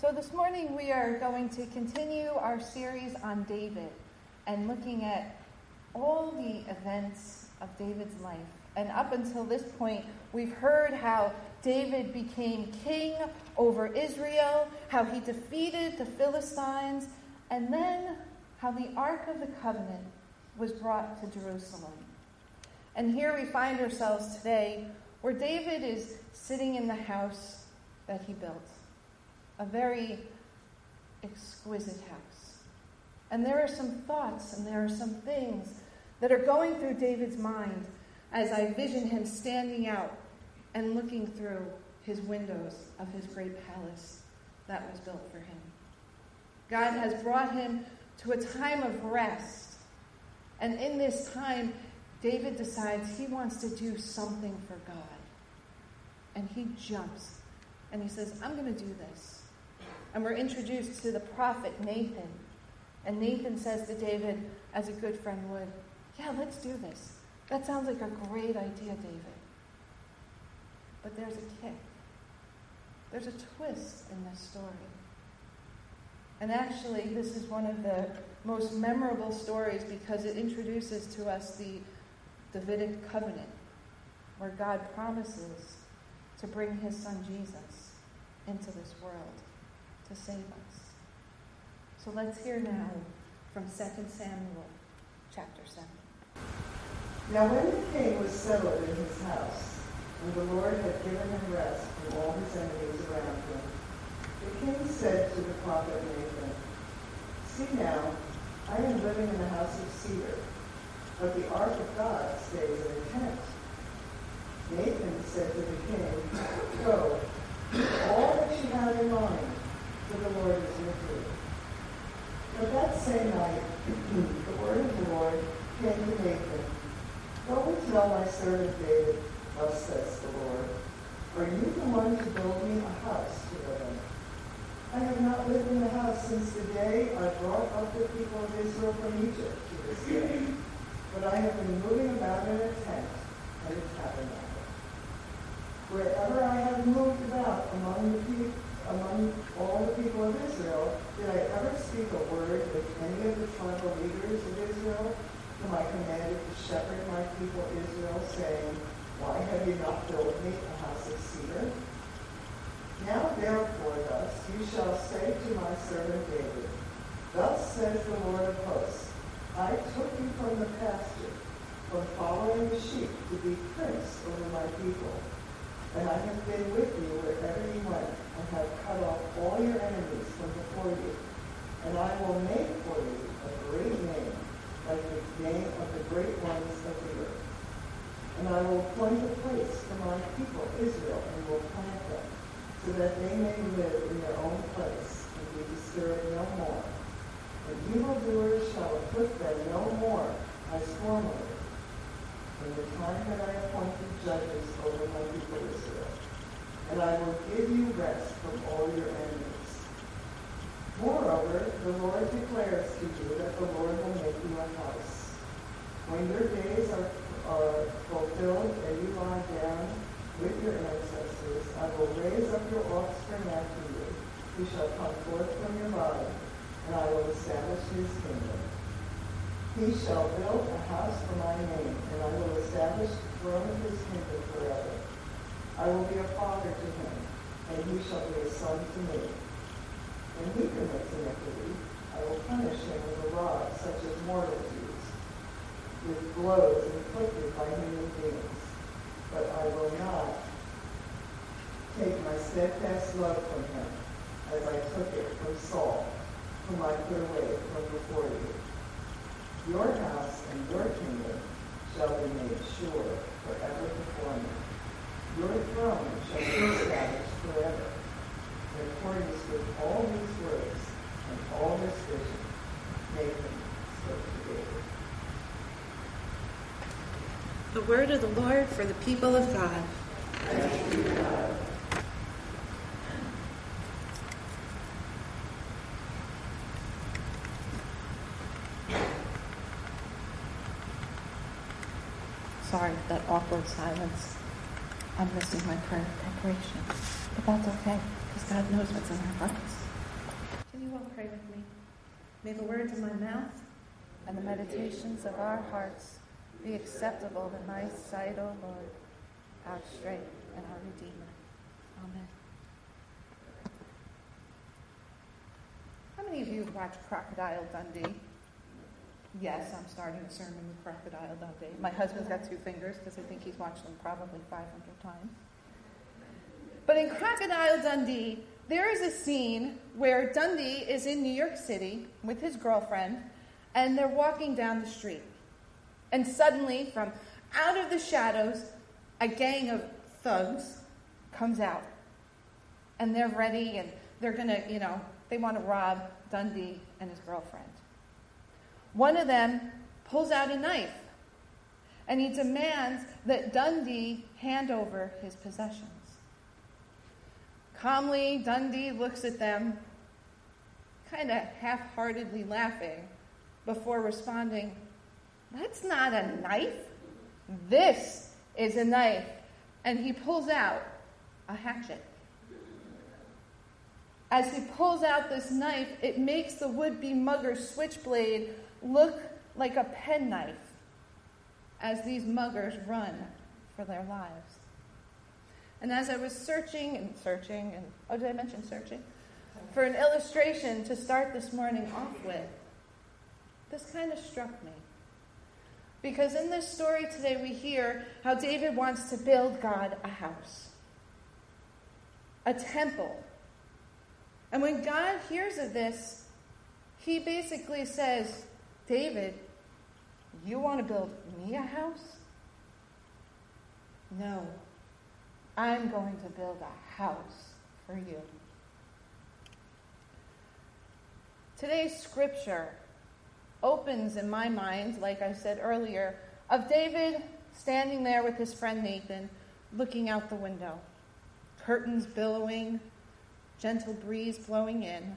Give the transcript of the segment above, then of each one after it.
So, this morning we are going to continue our series on David and looking at all the events of David's life. And up until this point, we've heard how David became king over Israel, how he defeated the Philistines, and then how the Ark of the Covenant was brought to Jerusalem. And here we find ourselves today where David is sitting in the house that he built a very exquisite house. And there are some thoughts and there are some things that are going through David's mind as I vision him standing out and looking through his windows of his great palace that was built for him. God has brought him to a time of rest. And in this time, David decides he wants to do something for God. And he jumps and he says, I'm going to do this and we're introduced to the prophet Nathan. And Nathan says to David, as a good friend would, Yeah, let's do this. That sounds like a great idea, David. But there's a kick. There's a twist in this story. And actually, this is one of the most memorable stories because it introduces to us the Davidic covenant, where God promises to bring his son Jesus into this world to save us. So let's hear now from 2 Samuel chapter 7. Now when the king was settled in his house, and the Lord had given him rest from all his enemies around him, the king said to the prophet Nathan, See now, I am living in the house of cedar, but the ark of God stays in a tent. Nathan said to the king, Go, all that you have in mind, for the Lord is with you. But that same night, the word of the Lord came to Nathan. Go and tell my servant David, thus says the Lord, Are you the one to build me a house to live in? I have not lived in the house since the day I brought up the people of Israel from Egypt to this day. But I have been moving about in a tent and a tabernacle. Wherever I have moved about among the people, among all the people of Israel, did I ever speak a word with any of the tribal leaders of Israel, whom I commanded to shepherd my people Israel, saying, Why have you not built me a house of cedar? Now therefore thus you shall say to my servant David, Thus says the Lord of hosts, I took you from the pasture, from following the sheep, to be prince over my people. And I have been with you wherever you went and have cut off all your enemies from before you. And I will make for you a great name, like the name of the great ones of the earth. And I will appoint a place for my people Israel and will plant them, so that they may live in their own place and be disturbed no more. And evildoers shall afflict them no more as formerly, in the time that I appointed judges over my people Israel and I will give you rest from all your enemies. Moreover, the Lord declares to you that the Lord will make you a house. When your days are, are fulfilled and you lie down with your ancestors, I will raise up your offspring after you, who shall come forth from your body, and I will establish his kingdom. He shall build a house for my name, and I will establish the throne of his kingdom forever. I will be a father to him, and he shall be a son to me. When he commits iniquity, I will punish him with a rod such as mortals use, with blows inflicted by human beings. But I will not take my steadfast love from him, as I took it from Saul, whom I put away from before you. Your house and your kingdom shall be made sure forever before me. Your throne shall be established forever. In accordance with all these words and all this vision, Nathan spoke to David. The word of the Lord for the people of God. Sorry, that awkward silence. I'm missing my prayer preparation. But that's okay, because God knows what's in our hearts. Can you all pray with me. May the words of my mouth and the meditations of our hearts be acceptable in thy sight, O Lord, our strength and our Redeemer. Amen. How many of you have watched Crocodile Dundee? Yes, I'm starting a sermon with Crocodile Dundee. My husband's got two fingers because I think he's watched them probably 500 times. But in Crocodile Dundee, there is a scene where Dundee is in New York City with his girlfriend, and they're walking down the street. And suddenly, from out of the shadows, a gang of thugs comes out. And they're ready, and they're going to, you know, they want to rob Dundee and his girlfriend. One of them pulls out a knife and he demands that Dundee hand over his possessions. Calmly, Dundee looks at them, kind of half heartedly laughing, before responding, That's not a knife. This is a knife. And he pulls out a hatchet. As he pulls out this knife, it makes the would be mugger's switchblade look like a penknife as these muggers run for their lives. And as I was searching and searching, and oh, did I mention searching? For an illustration to start this morning off with, this kind of struck me. Because in this story today, we hear how David wants to build God a house, a temple. And when God hears of this, he basically says, David, you want to build me a house? No. I'm going to build a house for you. Today's scripture opens in my mind, like I said earlier, of David standing there with his friend Nathan, looking out the window. Curtains billowing, gentle breeze blowing in.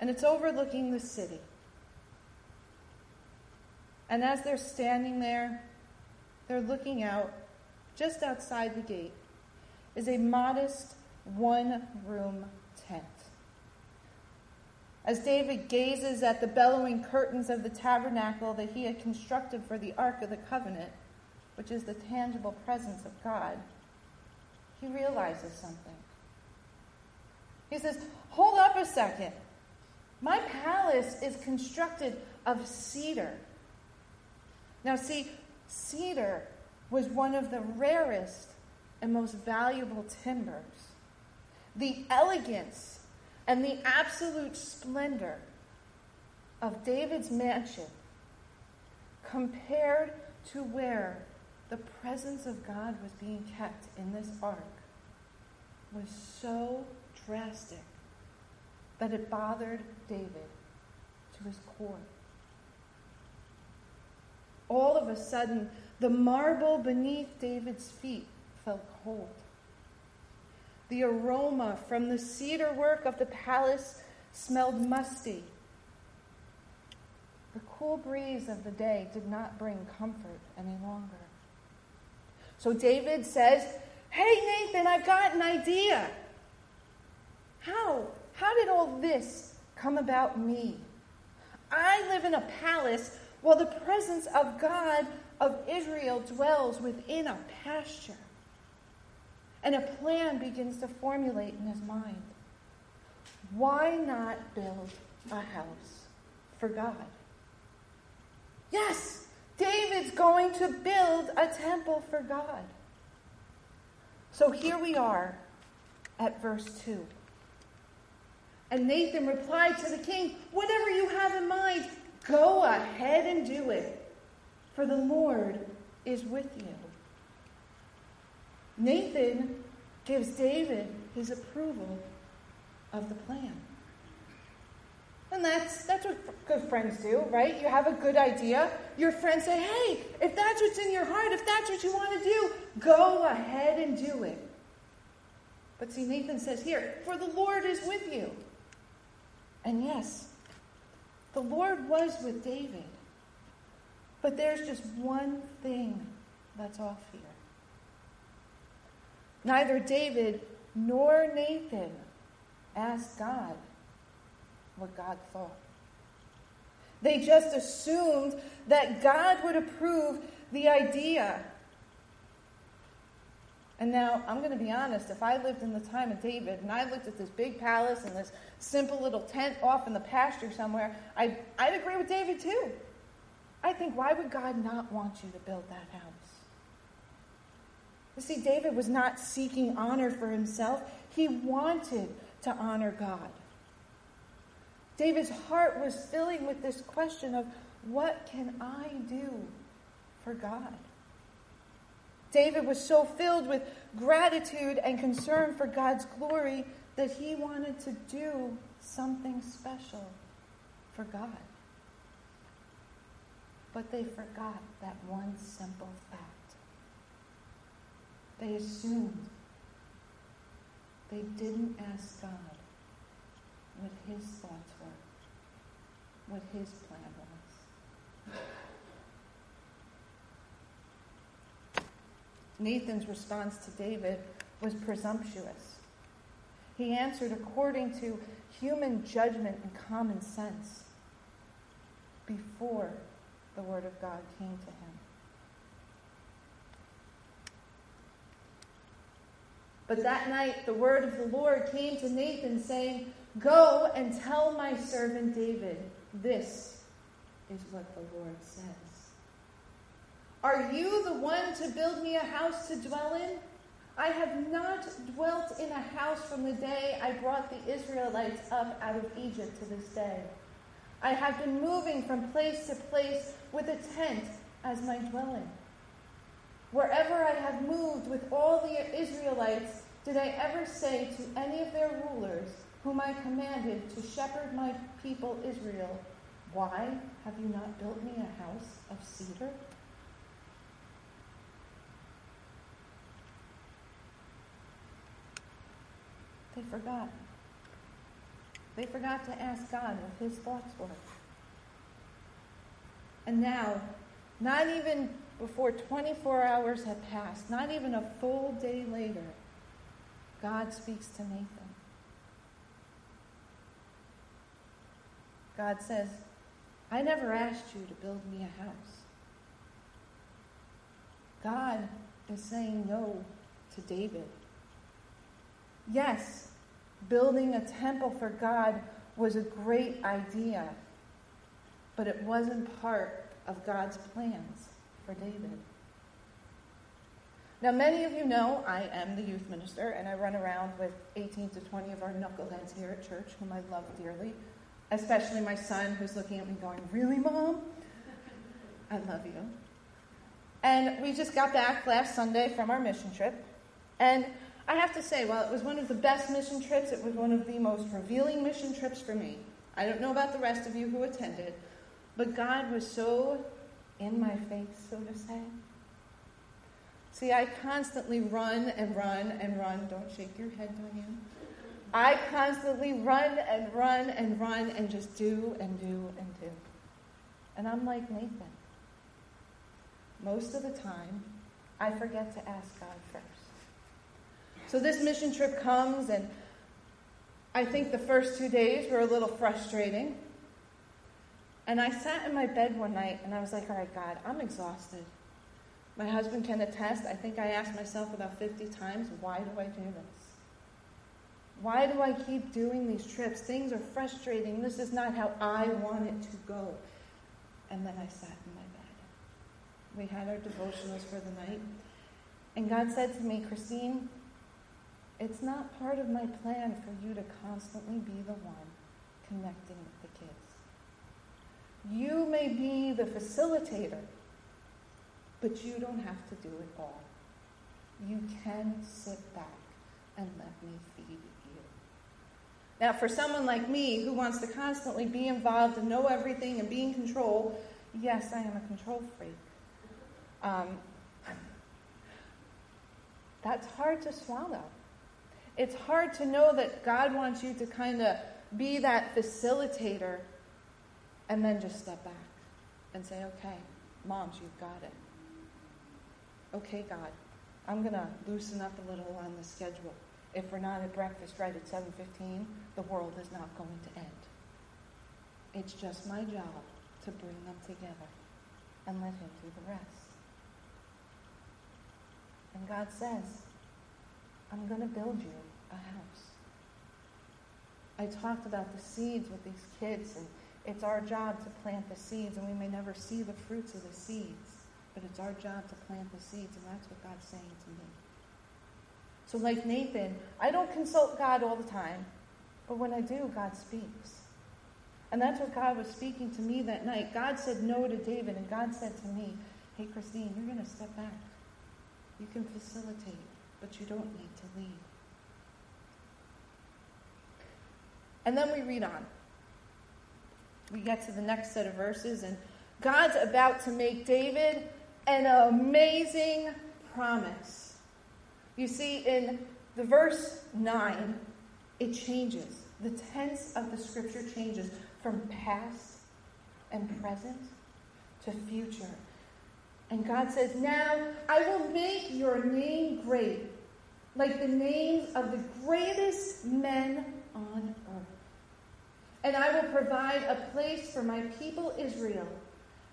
And it's overlooking the city. And as they're standing there, they're looking out, just outside the gate, is a modest one room tent. As David gazes at the bellowing curtains of the tabernacle that he had constructed for the Ark of the Covenant, which is the tangible presence of God, he realizes something. He says, Hold up a second. My palace is constructed of cedar. Now, see, cedar was one of the rarest and most valuable timbers. The elegance and the absolute splendor of David's mansion compared to where the presence of God was being kept in this ark was so drastic that it bothered David to his core all of a sudden, the marble beneath David's feet felt cold. The aroma from the cedar work of the palace smelled musty. The cool breeze of the day did not bring comfort any longer. So David says, Hey, Nathan, I've got an idea. How? How did all this come about me? I live in a palace well, the presence of God of Israel dwells within a pasture. And a plan begins to formulate in his mind. Why not build a house for God? Yes, David's going to build a temple for God. So here we are at verse 2. And Nathan replied to the king, Whatever you have in mind, Go ahead and do it, for the Lord is with you. Nathan gives David his approval of the plan. And that's, that's what good friends do, right? You have a good idea. Your friends say, hey, if that's what's in your heart, if that's what you want to do, go ahead and do it. But see, Nathan says here, for the Lord is with you. And yes, the Lord was with David. But there's just one thing that's off here. Neither David nor Nathan asked God what God thought. They just assumed that God would approve the idea. And now, I'm going to be honest, if I lived in the time of David and I looked at this big palace and this simple little tent off in the pasture somewhere, I'd, I'd agree with David too. I think, why would God not want you to build that house? You see, David was not seeking honor for himself, he wanted to honor God. David's heart was filling with this question of, what can I do for God? David was so filled with gratitude and concern for God's glory that he wanted to do something special for God. But they forgot that one simple fact. They assumed. They didn't ask God what his thoughts were, what his plan was. Nathan's response to David was presumptuous. He answered according to human judgment and common sense before the word of God came to him. But that night the word of the Lord came to Nathan, saying, Go and tell my servant David, this is what the Lord says. Are you the one to build me a house to dwell in? I have not dwelt in a house from the day I brought the Israelites up out of Egypt to this day. I have been moving from place to place with a tent as my dwelling. Wherever I have moved with all the Israelites, did I ever say to any of their rulers, whom I commanded to shepherd my people Israel, Why have you not built me a house of cedar? They forgot. They forgot to ask God what his thoughts were. And now, not even before 24 hours had passed, not even a full day later, God speaks to Nathan. God says, I never asked you to build me a house. God is saying no to David. Yes, building a temple for God was a great idea, but it wasn't part of God's plans for David. Now, many of you know I am the youth minister, and I run around with 18 to 20 of our knuckleheads here at church, whom I love dearly, especially my son, who's looking at me going, Really, Mom? I love you. And we just got back last Sunday from our mission trip, and I have to say, while it was one of the best mission trips, it was one of the most revealing mission trips for me. I don't know about the rest of you who attended, but God was so in my face, so to say. See, I constantly run and run and run. Don't shake your head, Diane. I constantly run and run and run and just do and do and do. And I'm like Nathan. Most of the time, I forget to ask God first. So this mission trip comes, and I think the first two days were a little frustrating. And I sat in my bed one night and I was like, all right, God, I'm exhausted. My husband can attest. I think I asked myself about 50 times, why do I do this? Why do I keep doing these trips? Things are frustrating. This is not how I want it to go. And then I sat in my bed. We had our devotionals for the night. And God said to me, Christine, it's not part of my plan for you to constantly be the one connecting with the kids. You may be the facilitator, but you don't have to do it all. You can sit back and let me feed you. Now, for someone like me who wants to constantly be involved and know everything and be in control, yes, I am a control freak. Um, that's hard to swallow. It's hard to know that God wants you to kind of be that facilitator and then just step back and say, okay, moms, you've got it. Okay, God, I'm going to loosen up a little on the schedule. If we're not at breakfast right at 7.15, the world is not going to end. It's just my job to bring them together and let Him do the rest. And God says, I'm going to build you a house. I talked about the seeds with these kids, and it's our job to plant the seeds, and we may never see the fruits of the seeds, but it's our job to plant the seeds, and that's what God's saying to me. So, like Nathan, I don't consult God all the time, but when I do, God speaks. And that's what God was speaking to me that night. God said no to David, and God said to me, Hey, Christine, you're going to step back. You can facilitate, but you don't need to leave. And then we read on. We get to the next set of verses, and God's about to make David an amazing promise. You see, in the verse 9, it changes. The tense of the scripture changes from past and present to future. And God says, Now I will make your name great, like the names of the greatest men on earth. And I will provide a place for my people Israel,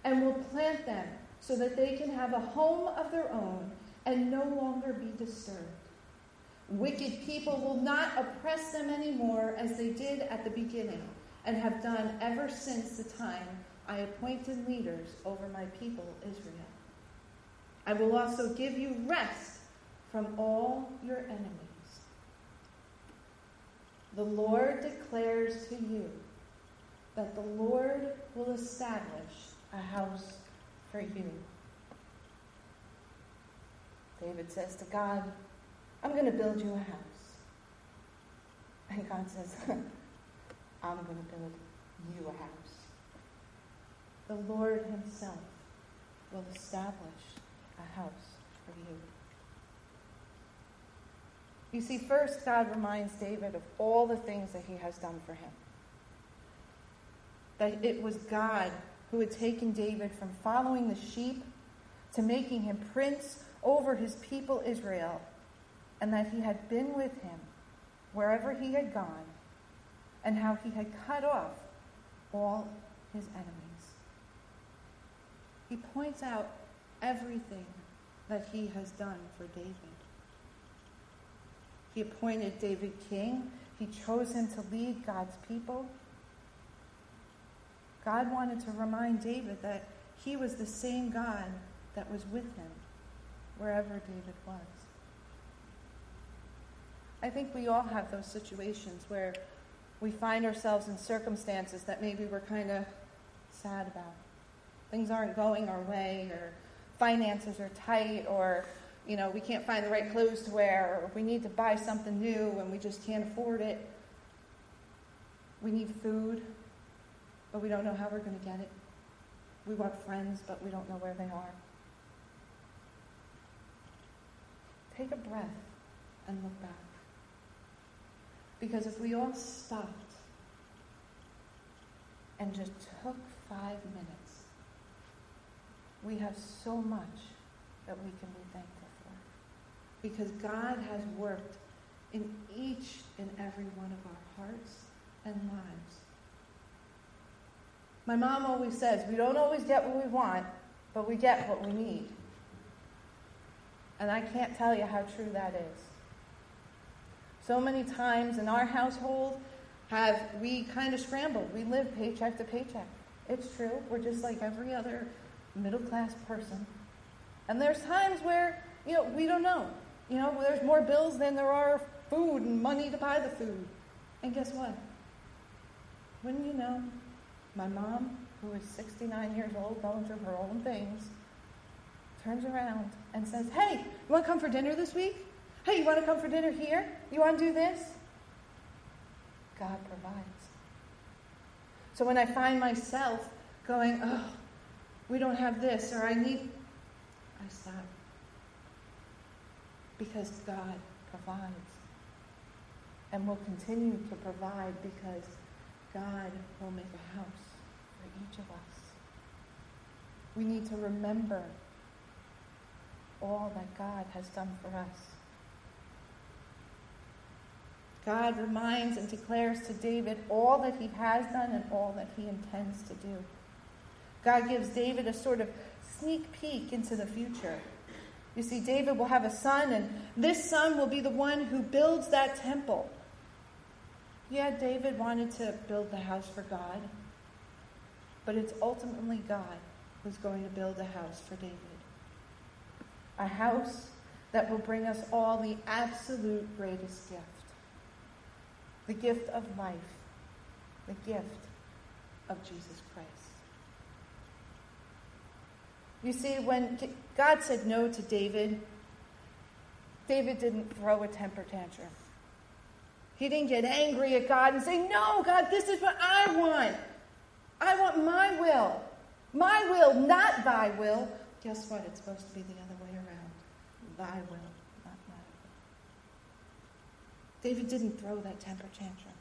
and will plant them so that they can have a home of their own and no longer be disturbed. Wicked people will not oppress them anymore as they did at the beginning and have done ever since the time I appointed leaders over my people Israel. I will also give you rest from all your enemies. The Lord declares to you that the Lord will establish a house for you. David says to God, I'm going to build you a house. And God says, I'm going to build you a house. The Lord Himself will establish a house for you. You see, first, God reminds David of all the things that he has done for him. That it was God who had taken David from following the sheep to making him prince over his people Israel, and that he had been with him wherever he had gone, and how he had cut off all his enemies. He points out everything that he has done for David. He appointed David king. He chose him to lead God's people. God wanted to remind David that he was the same God that was with him wherever David was. I think we all have those situations where we find ourselves in circumstances that maybe we're kind of sad about. Things aren't going our way, or finances are tight, or you know, we can't find the right clothes to wear, or we need to buy something new and we just can't afford it. We need food but we don't know how we're going to get it. We want friends, but we don't know where they are. Take a breath and look back. Because if we all stopped and just took five minutes, we have so much that we can be thankful. Because God has worked in each and every one of our hearts and lives my mom always says, we don't always get what we want, but we get what we need. And I can't tell you how true that is. So many times in our household have we kind of scrambled. We live paycheck to paycheck. It's true. We're just like every other middle class person. And there's times where, you know, we don't know. You know, there's more bills than there are food and money to buy the food. And guess what? Wouldn't you know? My mom, who is 69 years old, going through her own things, turns around and says, Hey, you want to come for dinner this week? Hey, you want to come for dinner here? You want to do this? God provides. So when I find myself going, Oh, we don't have this, or I need, I stop. Because God provides. And will continue to provide because God will make a house for each of us. We need to remember all that God has done for us. God reminds and declares to David all that he has done and all that he intends to do. God gives David a sort of sneak peek into the future. You see, David will have a son, and this son will be the one who builds that temple. Yeah, David wanted to build the house for God, but it's ultimately God who's going to build a house for David. A house that will bring us all the absolute greatest gift the gift of life, the gift of Jesus Christ. You see, when God said no to David, David didn't throw a temper tantrum. He didn't get angry at God and say, No, God, this is what I want. I want my will. My will, not thy will. Guess what? It's supposed to be the other way around. Thy will, not my will. David didn't throw that temper tantrum.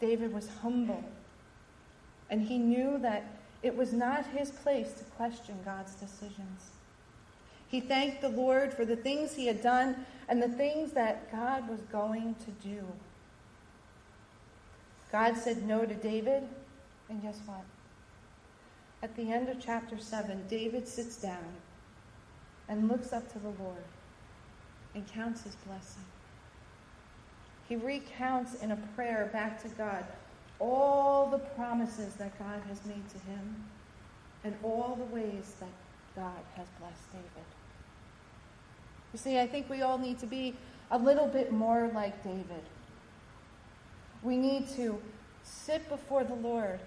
David was humble. And he knew that it was not his place to question God's decisions. He thanked the Lord for the things he had done and the things that God was going to do. God said no to David, and guess what? At the end of chapter 7, David sits down and looks up to the Lord and counts his blessing. He recounts in a prayer back to God all the promises that God has made to him and all the ways that God has blessed David. You see, I think we all need to be a little bit more like David. We need to sit before the Lord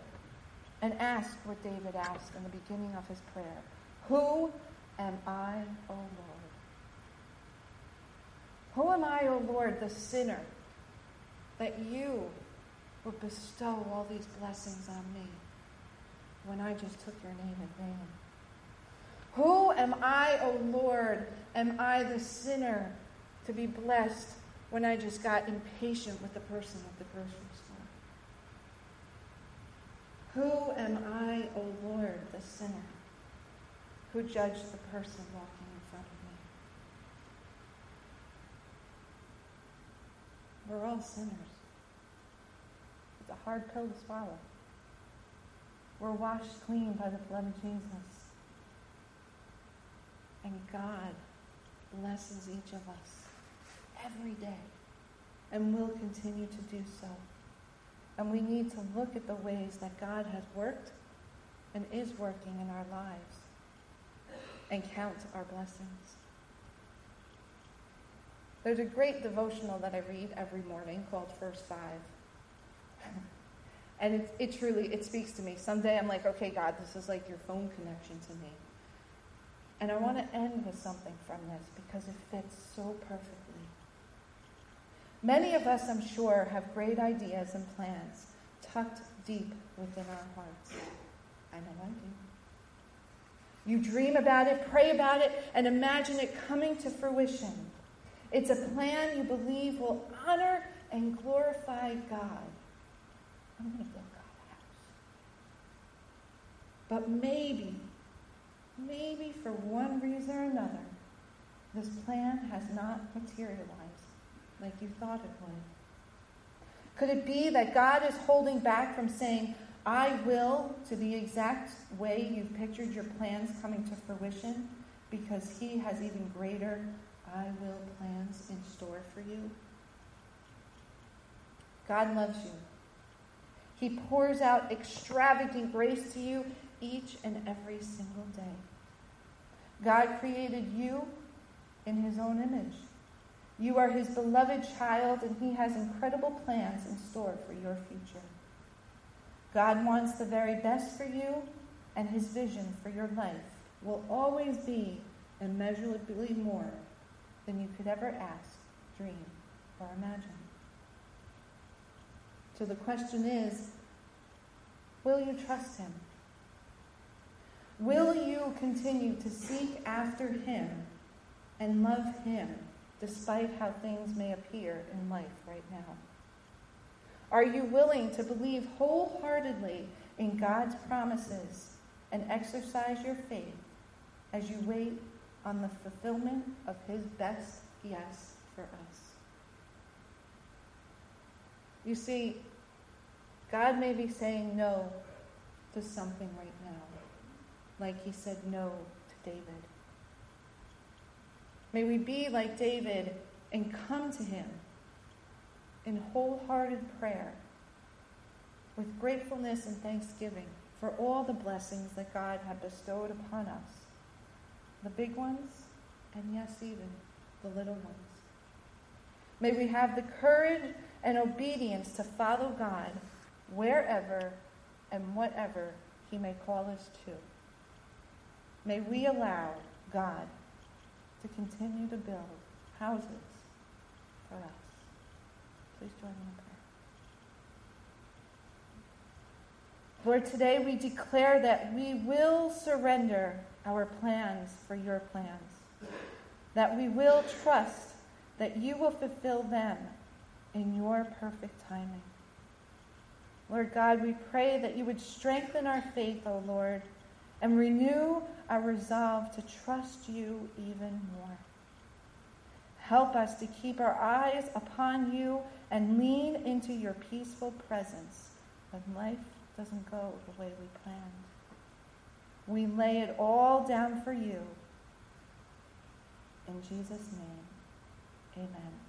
and ask what David asked in the beginning of his prayer Who am I, O Lord? Who am I, O Lord, the sinner, that you would bestow all these blessings on me when I just took your name in vain? Who am I, O Lord? Am I the sinner to be blessed when I just got impatient with the person at the grocery store? Who am I, O Lord, the sinner, who judged the person walking in front of me? We're all sinners hard pill to swallow. We're washed clean by the blood of Jesus. And God blesses each of us every day and will continue to do so. And we need to look at the ways that God has worked and is working in our lives and count our blessings. There's a great devotional that I read every morning called First Five. And it, it truly, it speaks to me. Someday I'm like, okay, God, this is like your phone connection to me. And I want to end with something from this because it fits so perfectly. Many of us, I'm sure, have great ideas and plans tucked deep within our hearts. I know I do. You dream about it, pray about it, and imagine it coming to fruition. It's a plan you believe will honor and glorify God. I'm going to build God a house. But maybe, maybe for one reason or another, this plan has not materialized like you thought it would. Could it be that God is holding back from saying, I will, to the exact way you've pictured your plans coming to fruition, because He has even greater I will plans in store for you? God loves you. He pours out extravagant grace to you each and every single day. God created you in his own image. You are his beloved child, and he has incredible plans in store for your future. God wants the very best for you, and his vision for your life will always be immeasurably more than you could ever ask, dream, or imagine. So the question is will you trust him? Will you continue to seek after him and love him despite how things may appear in life right now? Are you willing to believe wholeheartedly in God's promises and exercise your faith as you wait on the fulfillment of his best yes for us? You see, God may be saying no to something right now, like he said no to David. May we be like David and come to him in wholehearted prayer with gratefulness and thanksgiving for all the blessings that God had bestowed upon us the big ones, and yes, even the little ones. May we have the courage and obedience to follow God wherever and whatever He may call us to. May we allow God to continue to build houses for us. Please join me in prayer. Lord, today we declare that we will surrender our plans for your plans, that we will trust that you will fulfill them in your perfect timing. Lord God, we pray that you would strengthen our faith, O Lord, and renew our resolve to trust you even more. Help us to keep our eyes upon you and lean into your peaceful presence when life doesn't go the way we planned. We lay it all down for you. In Jesus' name, amen.